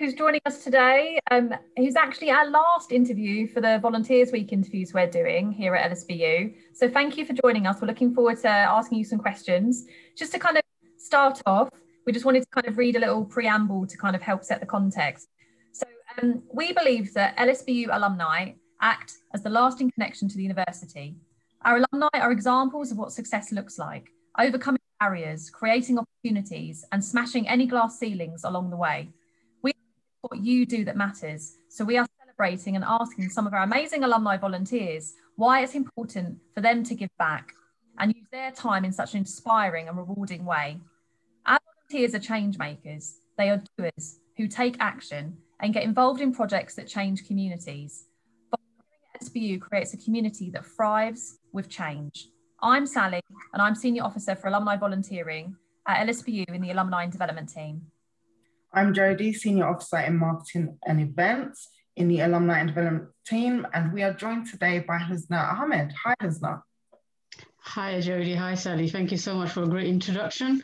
who's joining us today, um, who's actually our last interview for the Volunteers Week interviews we're doing here at LSBU. So thank you for joining us. We're looking forward to asking you some questions. Just to kind of start off, we just wanted to kind of read a little preamble to kind of help set the context. So um, we believe that LSBU alumni act as the lasting connection to the university. Our alumni are examples of what success looks like, overcoming barriers, creating opportunities, and smashing any glass ceilings along the way. What you do that matters. So we are celebrating and asking some of our amazing alumni volunteers why it's important for them to give back and use their time in such an inspiring and rewarding way. Our volunteers are change makers. They are doers who take action and get involved in projects that change communities. SBU creates a community that thrives with change. I'm Sally, and I'm Senior Officer for Alumni Volunteering at LSBU in the Alumni and Development Team. I'm Jodie, Senior Officer in Marketing and Events in the Alumni and Development Team, and we are joined today by Husna Ahamed. Hi, Husna. Hi, Jodie. Hi, Sally. Thank you so much for a great introduction.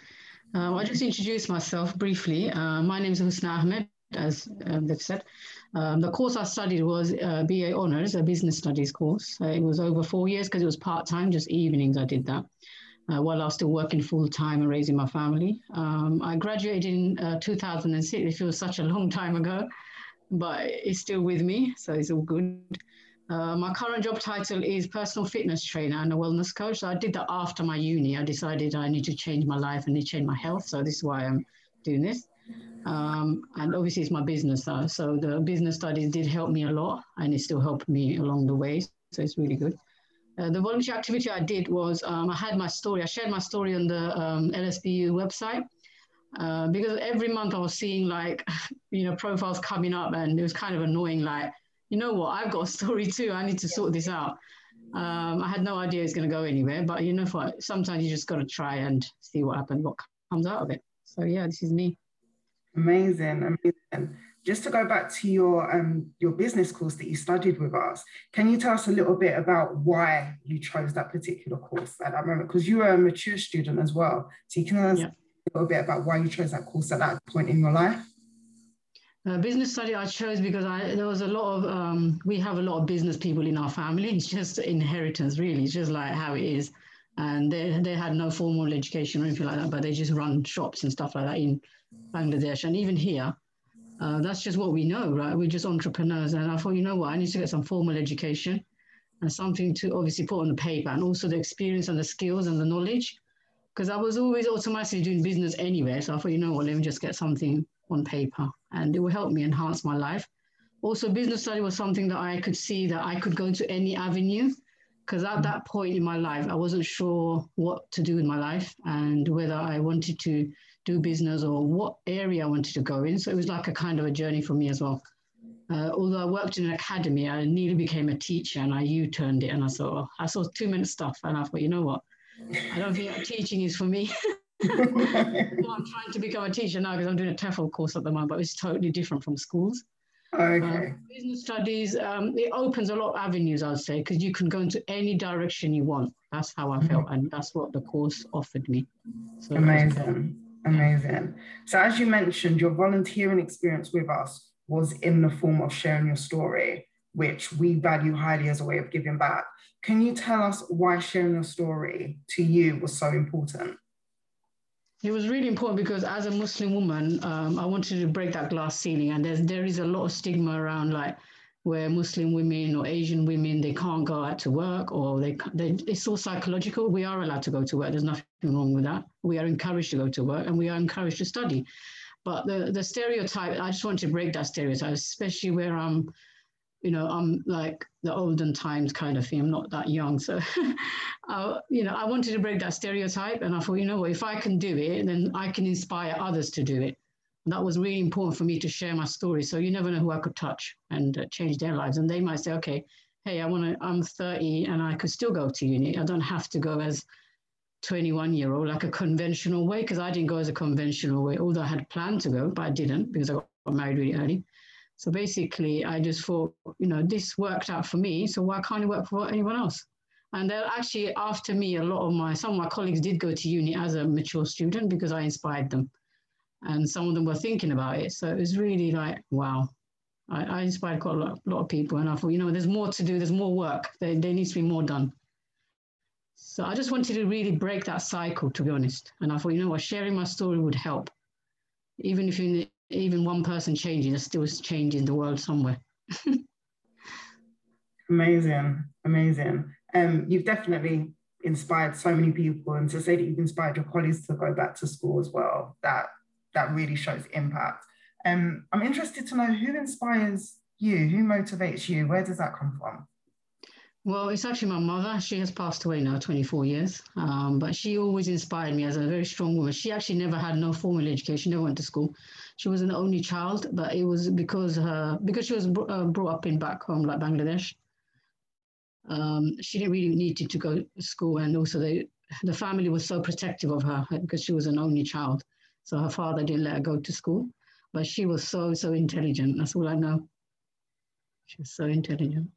Um, I'll just introduce myself briefly. Uh, my name is Husna Ahamed as um, they've said. Um, the course I studied was uh, BA Honours, a business studies course. Uh, it was over four years because it was part time, just evenings I did that. Uh, while I was still working full time and raising my family. Um, I graduated in uh, 2006. It feels such a long time ago, but it's still with me, so it's all good. Uh, my current job title is personal fitness trainer and a wellness coach. So I did that after my uni. I decided I need to change my life and need to change my health. So this is why I'm doing this. Um, and obviously it's my business. Uh, so the business studies did help me a lot and it still helped me along the way. So it's really good. Uh, the volunteer activity I did was um, I had my story, I shared my story on the um, LSBU website uh, because every month I was seeing like, you know, profiles coming up and it was kind of annoying. Like, you know what, I've got a story too. I need to sort this out. Um, I had no idea it's going to go anywhere, but you know, for, sometimes you just got to try and see what happens, what comes out of it. So yeah, this is me. Amazing, amazing. Just to go back to your um, your business course that you studied with us, can you tell us a little bit about why you chose that particular course at that moment? Because you were a mature student as well, so you can tell us yeah. a little bit about why you chose that course at that point in your life. Uh, business study I chose because I there was a lot of um, we have a lot of business people in our family. It's just inheritance, really. It's just like how it is, and they they had no formal education or anything like that, but they just run shops and stuff like that in Bangladesh and even here. Uh, that's just what we know, right? We're just entrepreneurs. And I thought, you know what, I need to get some formal education and something to obviously put on the paper and also the experience and the skills and the knowledge. Because I was always automatically doing business anyway. So I thought, you know what, let me just get something on paper and it will help me enhance my life. Also, business study was something that I could see that I could go into any avenue because at that point in my life, I wasn't sure what to do in my life and whether I wanted to do business or what area I wanted to go in. So it was like a kind of a journey for me as well. Uh, although I worked in an academy, I nearly became a teacher and I U-turned it and I saw oh, I saw two minute stuff and I thought, you know what, I don't think teaching is for me. well, I'm trying to become a teacher now because I'm doing a TEFL course at the moment, but it's totally different from schools. Okay. Uh, business studies, um, it opens a lot of avenues, I'd say, because you can go into any direction you want. That's how I felt, mm-hmm. and that's what the course offered me. So Amazing. Amazing. So, as you mentioned, your volunteering experience with us was in the form of sharing your story, which we value highly as a way of giving back. Can you tell us why sharing your story to you was so important? It was really important because as a Muslim woman, um, I wanted to break that glass ceiling, and there's there is a lot of stigma around like where Muslim women or Asian women they can't go out to work or they, they it's all psychological. We are allowed to go to work. There's nothing wrong with that. We are encouraged to go to work and we are encouraged to study. But the the stereotype, I just want to break that stereotype, especially where I'm, you know, I'm like the olden times kind of thing. I'm not that young, so uh, you know, I wanted to break that stereotype, and I thought, you know what, if I can do it, then I can inspire others to do it that was really important for me to share my story. So you never know who I could touch and uh, change their lives. And they might say, okay, hey, I want to, I'm 30 and I could still go to uni. I don't have to go as 21 year old, like a conventional way, because I didn't go as a conventional way, although I had planned to go, but I didn't because I got married really early. So basically, I just thought, you know, this worked out for me. So why can't it work for anyone else? And then actually, after me, a lot of my, some of my colleagues did go to uni as a mature student because I inspired them. And some of them were thinking about it. So it was really like, wow. I, I inspired quite a lot, lot of people, and I thought, you know, there's more to do. There's more work. There, there needs to be more done. So I just wanted to really break that cycle, to be honest. And I thought, you know what, sharing my story would help. Even if you, even one person changing, there's still changing the world somewhere. amazing, amazing. Um, you've definitely inspired so many people, and to say that you've inspired your colleagues to go back to school as well, that that really shows impact. Um, I'm interested to know who inspires you, who motivates you, where does that come from? Well, it's actually my mother. She has passed away now, 24 years. Um, but she always inspired me as a very strong woman. She actually never had no formal education, never went to school. She was an only child, but it was because her because she was br- uh, brought up in back home like Bangladesh. Um, she didn't really need to, to go to school, and also the the family was so protective of her because she was an only child. So her father didn't let her go to school, but she was so so intelligent. That's all I know. She was so intelligent.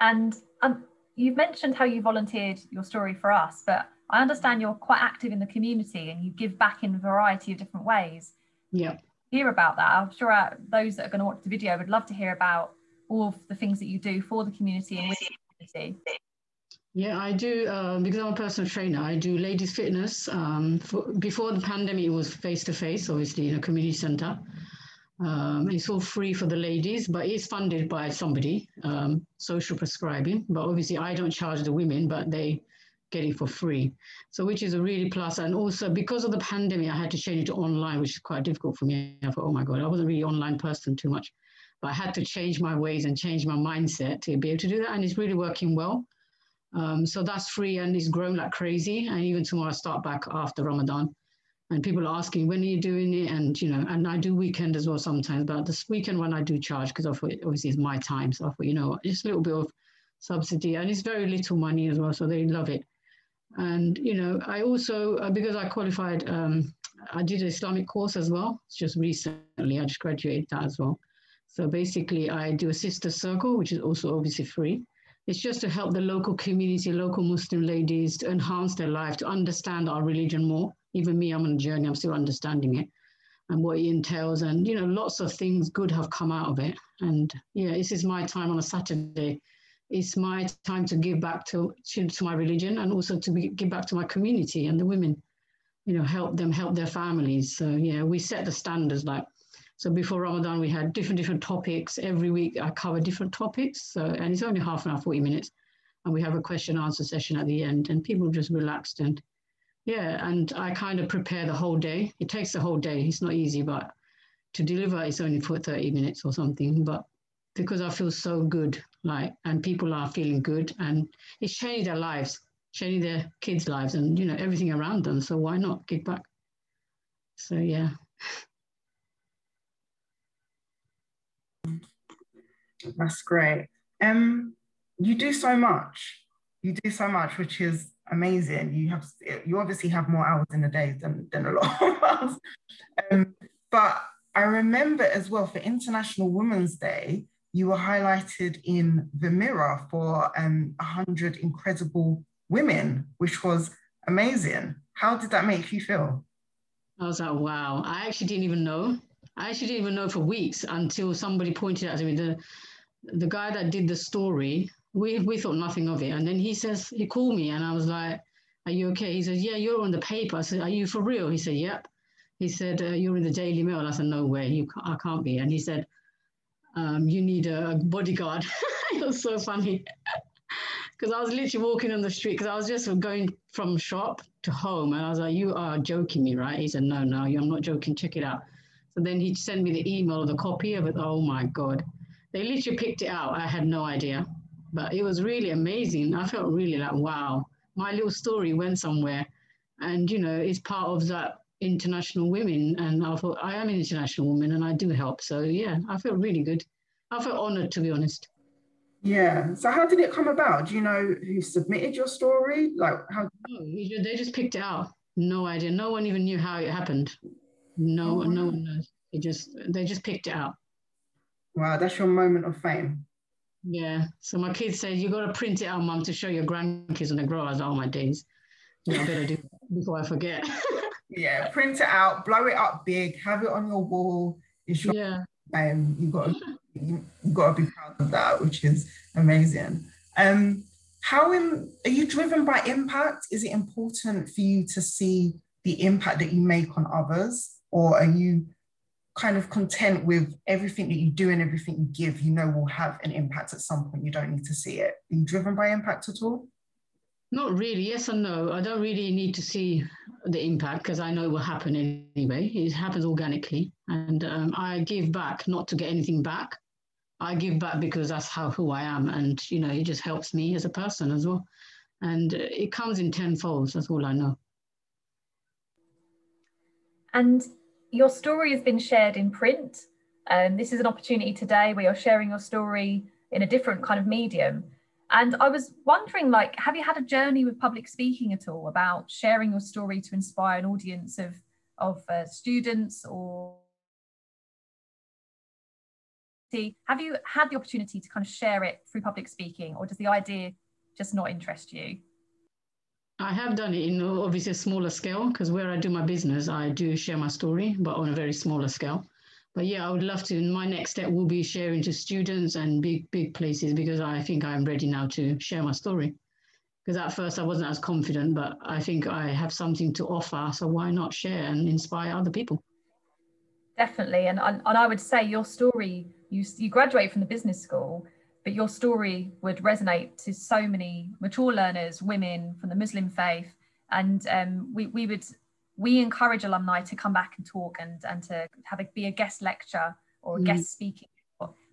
And um, you've mentioned how you volunteered your story for us, but I understand you're quite active in the community and you give back in a variety of different ways. Yeah. Hear about that. I'm sure uh, those that are going to watch the video would love to hear about all of the things that you do for the community and with the community. Yeah, I do uh, because I'm a personal trainer. I do ladies fitness. Um, for, before the pandemic, it was face to face, obviously in a community center. Um, it's all free for the ladies, but it's funded by somebody, um, social prescribing. But obviously, I don't charge the women, but they get it for free. So, which is a really plus. And also, because of the pandemic, I had to change it to online, which is quite difficult for me. I thought, oh my God, I wasn't really online person too much. But I had to change my ways and change my mindset to be able to do that. And it's really working well. Um, so that's free and it's grown like crazy. And even tomorrow, I start back after Ramadan. And people are asking when are you doing it? And you know and i do weekend as well sometimes but this weekend when i do charge because obviously it's my time. So i thought you know just a little bit of subsidy and it's very little money as well so they love it. And you know i also uh, because i qualified um, i did an islamic course as well it's just recently. I just graduated that as well. So basically i do a sister circle which is also obviously free it's just to help the local community local muslim ladies to enhance their life to understand our religion more even me, I'm on a journey, I'm still understanding it and what it entails. And, you know, lots of things good have come out of it. And yeah, this is my time on a Saturday. It's my time to give back to, to, to my religion and also to be, give back to my community and the women, you know, help them help their families. So yeah, we set the standards like, so before Ramadan, we had different, different topics. Every week I cover different topics. So, and it's only half an hour, 40 minutes. And we have a question answer session at the end and people just relaxed and yeah, and I kind of prepare the whole day. It takes the whole day. It's not easy, but to deliver it's only for 30 minutes or something. But because I feel so good, like, and people are feeling good, and it's changing their lives, changing their kids' lives, and you know everything around them. So why not give back? So yeah. That's great. Um, you do so much. You do so much, which is amazing. You have you obviously have more hours in a day than, than a lot of us. Um, but I remember as well for International Women's Day, you were highlighted in the Mirror for um, 100 incredible women, which was amazing. How did that make you feel? I was like, wow. I actually didn't even know. I actually didn't even know for weeks until somebody pointed out to me the the guy that did the story we we thought nothing of it. And then he says he called me, and I was like, "Are you okay?" He says, "Yeah, you're on the paper." I said, "Are you for real?" He said, "Yep." He said, uh, "You're in the Daily Mail." I said, "No way, you I can't be." And he said, um, "You need a bodyguard." it was so funny because I was literally walking on the street because I was just going from shop to home, and I was like, "You are joking me, right?" He said, "No, no, I'm not joking. Check it out." So then he sent me the email of the copy of it. Oh my god, they literally picked it out. I had no idea but it was really amazing. I felt really like, wow, my little story went somewhere. And, you know, it's part of that international women. And I thought, I am an international woman and I do help. So, yeah, I felt really good. I felt honored, to be honest. Yeah. So, how did it come about? Do you know who submitted your story? Like, how? No, they just picked it out. No idea. No one even knew how it happened. No, oh, no one knows. It just they just picked it out. Wow, that's your moment of fame. Yeah. So my kids said, you got to print it out, mum, to show your grandkids when they grow. I was like, oh, my days. Yeah, I better do before I forget. Yeah, print it out, blow it up big, have it on your wall. yeah. Um, you got you, you got to be proud of that, which is amazing. Um, how in, are you driven by impact? Is it important for you to see the impact that you make on others, or are you kind of content with everything that you do and everything you give? You know will have an impact at some point. You don't need to see it. Are you driven by impact at all? Not really. Yes and no. I don't really need to see the impact because I know it will happen anyway. It happens organically, and um, I give back not to get anything back. I give back because that's how who I am, and you know, it just helps me as a person as well. And it comes in tenfold. That's all I know. And your story has been shared in print. Um, this is an opportunity today where you're sharing your story in a different kind of medium. And I was wondering, like, have you had a journey with public speaking at all about sharing your story to inspire an audience of of uh, students or have you had the opportunity to kind of share it through public speaking or does the idea just not interest you i have done it in obviously a smaller scale because where i do my business i do share my story but on a very smaller scale but yeah, I would love to. My next step will be sharing to students and big, big places because I think I'm ready now to share my story. Because at first I wasn't as confident, but I think I have something to offer. So why not share and inspire other people? Definitely. And, and, and I would say your story, you, you graduate from the business school, but your story would resonate to so many mature learners, women from the Muslim faith. And um, we, we would we encourage alumni to come back and talk and, and to have a, be a guest lecture or a mm. guest speaking.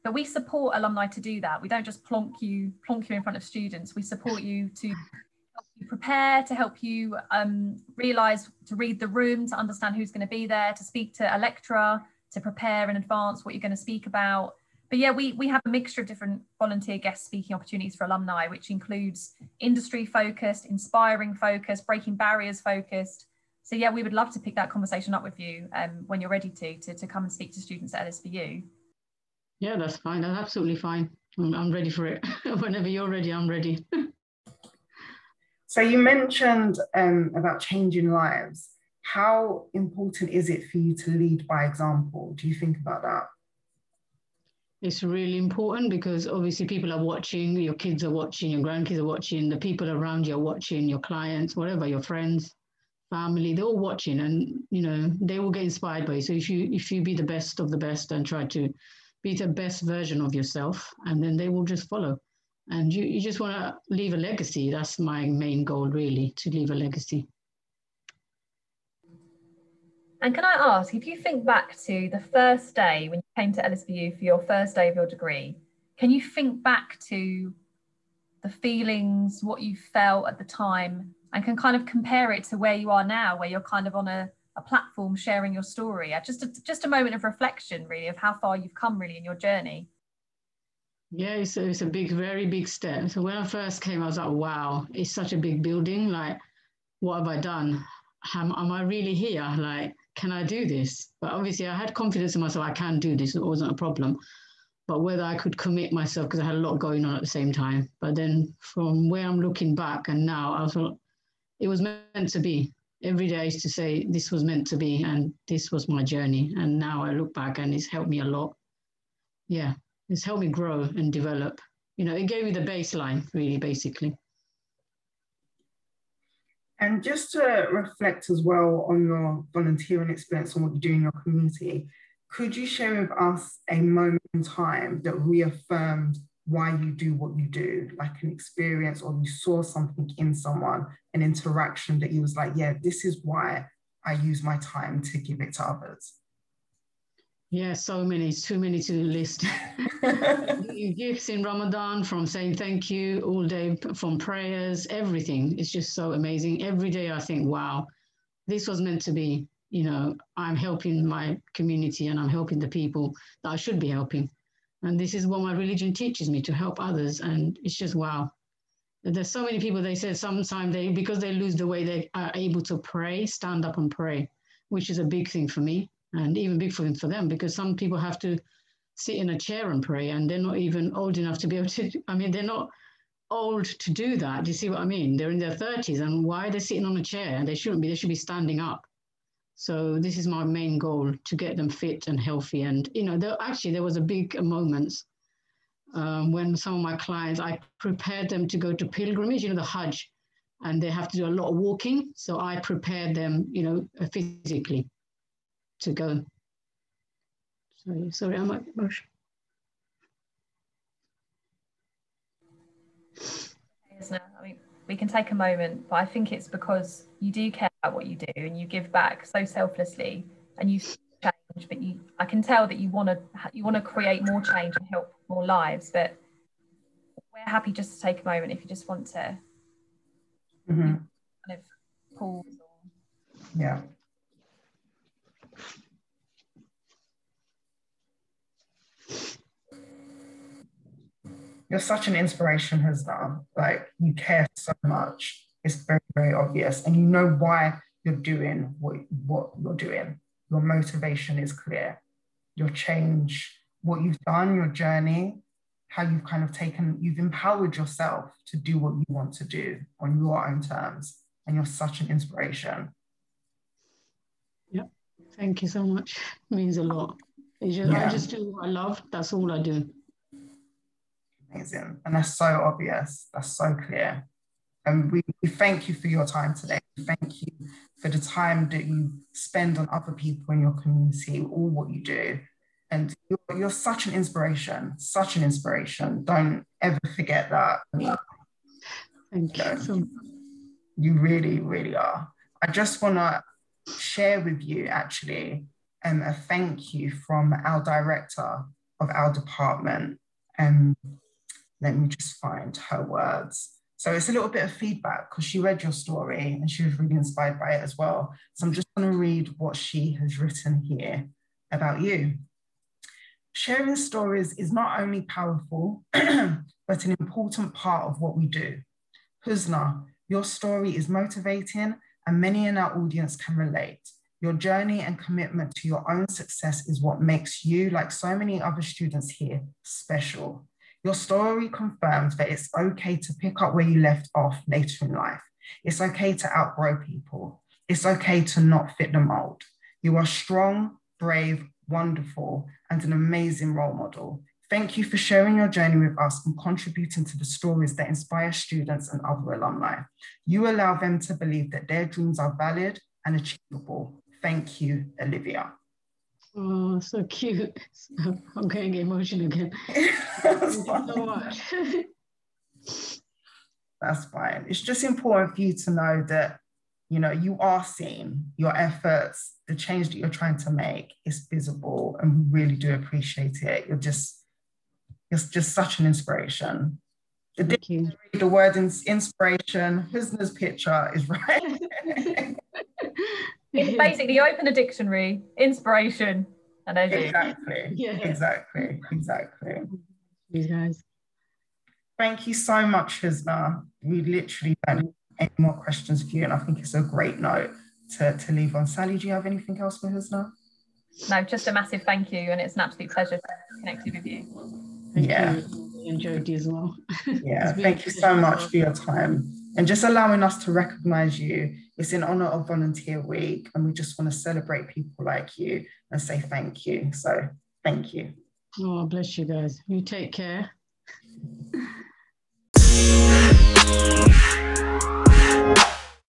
But we support alumni to do that. We don't just plonk you plonk you in front of students. We support you to help you prepare, to help you um, realize, to read the room, to understand who's going to be there, to speak to a lecturer, to prepare in advance what you're going to speak about. But yeah, we, we have a mixture of different volunteer guest speaking opportunities for alumni, which includes industry focused, inspiring focused, breaking barriers focused, so yeah, we would love to pick that conversation up with you um, when you're ready to, to, to come and speak to students at LSBU. Yeah, that's fine. That's absolutely fine. I'm, I'm ready for it. Whenever you're ready, I'm ready. so you mentioned um, about changing lives. How important is it for you to lead by example? Do you think about that? It's really important because obviously people are watching, your kids are watching, your grandkids are watching, the people around you are watching, your clients, whatever, your friends family they're all watching and you know they will get inspired by you. So if you if you be the best of the best and try to be the best version of yourself and then they will just follow. And you, you just want to leave a legacy. That's my main goal really to leave a legacy and can i ask if you think back to the first day when you came to lsbu for your first day of your degree can you think back to the feelings what you felt at the time and can kind of compare it to where you are now, where you're kind of on a, a platform sharing your story. Uh, just a, just a moment of reflection, really, of how far you've come, really, in your journey. Yeah, it's a, it's a big, very big step. So when I first came, I was like, wow, it's such a big building. Like, what have I done? Am, am I really here? Like, can I do this? But obviously, I had confidence in myself. I can do this. It wasn't a problem. But whether I could commit myself, because I had a lot going on at the same time. But then from where I'm looking back and now, I like, it was meant to be. Every day I used to say this was meant to be and this was my journey. And now I look back and it's helped me a lot. Yeah, it's helped me grow and develop. You know, it gave me the baseline, really, basically. And just to reflect as well on your volunteering experience and what you do in your community, could you share with us a moment in time that reaffirmed why you do what you do, like an experience or you saw something in someone, an interaction that you was like, yeah, this is why I use my time to give it to others? Yeah, so many, too many to list. Gifts in Ramadan, from saying thank you all day, from prayers, everything. It's just so amazing. Every day I think, wow, this was meant to be. You know, I'm helping my community and I'm helping the people that I should be helping. And this is what my religion teaches me to help others. And it's just wow. There's so many people, they say sometimes they, because they lose the way they are able to pray, stand up and pray, which is a big thing for me and even big for, for them because some people have to sit in a chair and pray and they're not even old enough to be able to, I mean, they're not old to do that. Do you see what I mean? They're in their 30s and why are they sitting on a chair? And they shouldn't be, they should be standing up. So this is my main goal to get them fit and healthy. And you know, there, actually there was a big moments um, when some of my clients, I prepared them to go to pilgrimage, you know, the Hajj, and they have to do a lot of walking. So I prepared them, you know, physically to go. Sorry, sorry, I'm emotional. I mean, we can take a moment, but I think it's because you do care about what you do and you give back so selflessly and you change, but you I can tell that you want to you want to create more change and help more lives. But we're happy just to take a moment if you just want to mm-hmm. kind of pause. Or... Yeah. You're such an inspiration, Husna. Like you care so much. It's very, very obvious. And you know why you're doing what, what you're doing. Your motivation is clear. Your change, what you've done, your journey, how you've kind of taken, you've empowered yourself to do what you want to do on your own terms. And you're such an inspiration. Thank you so much. It means a lot. Just, yeah. I just do what I love. That's all I do. Amazing. And that's so obvious. That's so clear. And we, we thank you for your time today. Thank you for the time that you spend on other people in your community, all what you do. And you're, you're such an inspiration, such an inspiration. Don't ever forget that. Thank you. You really, really are. I just want to share with you actually um, a thank you from our director of our department. Um, let me just find her words. So it's a little bit of feedback because she read your story and she was really inspired by it as well. So I'm just going to read what she has written here about you. Sharing stories is not only powerful, but an important part of what we do. Husna, your story is motivating and many in our audience can relate. Your journey and commitment to your own success is what makes you, like so many other students here, special. Your story confirms that it's okay to pick up where you left off later in life. It's okay to outgrow people. It's okay to not fit the mold. You are strong, brave, wonderful, and an amazing role model. Thank you for sharing your journey with us and contributing to the stories that inspire students and other alumni. You allow them to believe that their dreams are valid and achievable. Thank you, Olivia. Oh, so cute. I'm getting emotional again. so much. That's fine. It's just important for you to know that, you know, you are seen, your efforts, the change that you're trying to make is visible, and we really do appreciate it. You're just, it's just such an inspiration. The, the word inspiration, Husna's picture is right. It's basically you open a dictionary, inspiration, and there's exactly. Yeah. Exactly, exactly. You guys. Thank you so much, Husna. We literally don't have any more questions for you, and I think it's a great note to, to leave on. Sally, do you have anything else for Husna? No, just a massive thank you, and it's an absolute pleasure to connect with you. Thank yeah. Enjoyed you as well. Yeah. Thank you so much for your time and just allowing us to recognize you. It's in honor of Volunteer Week, and we just want to celebrate people like you and say thank you. So, thank you. Oh, bless you guys. You take care.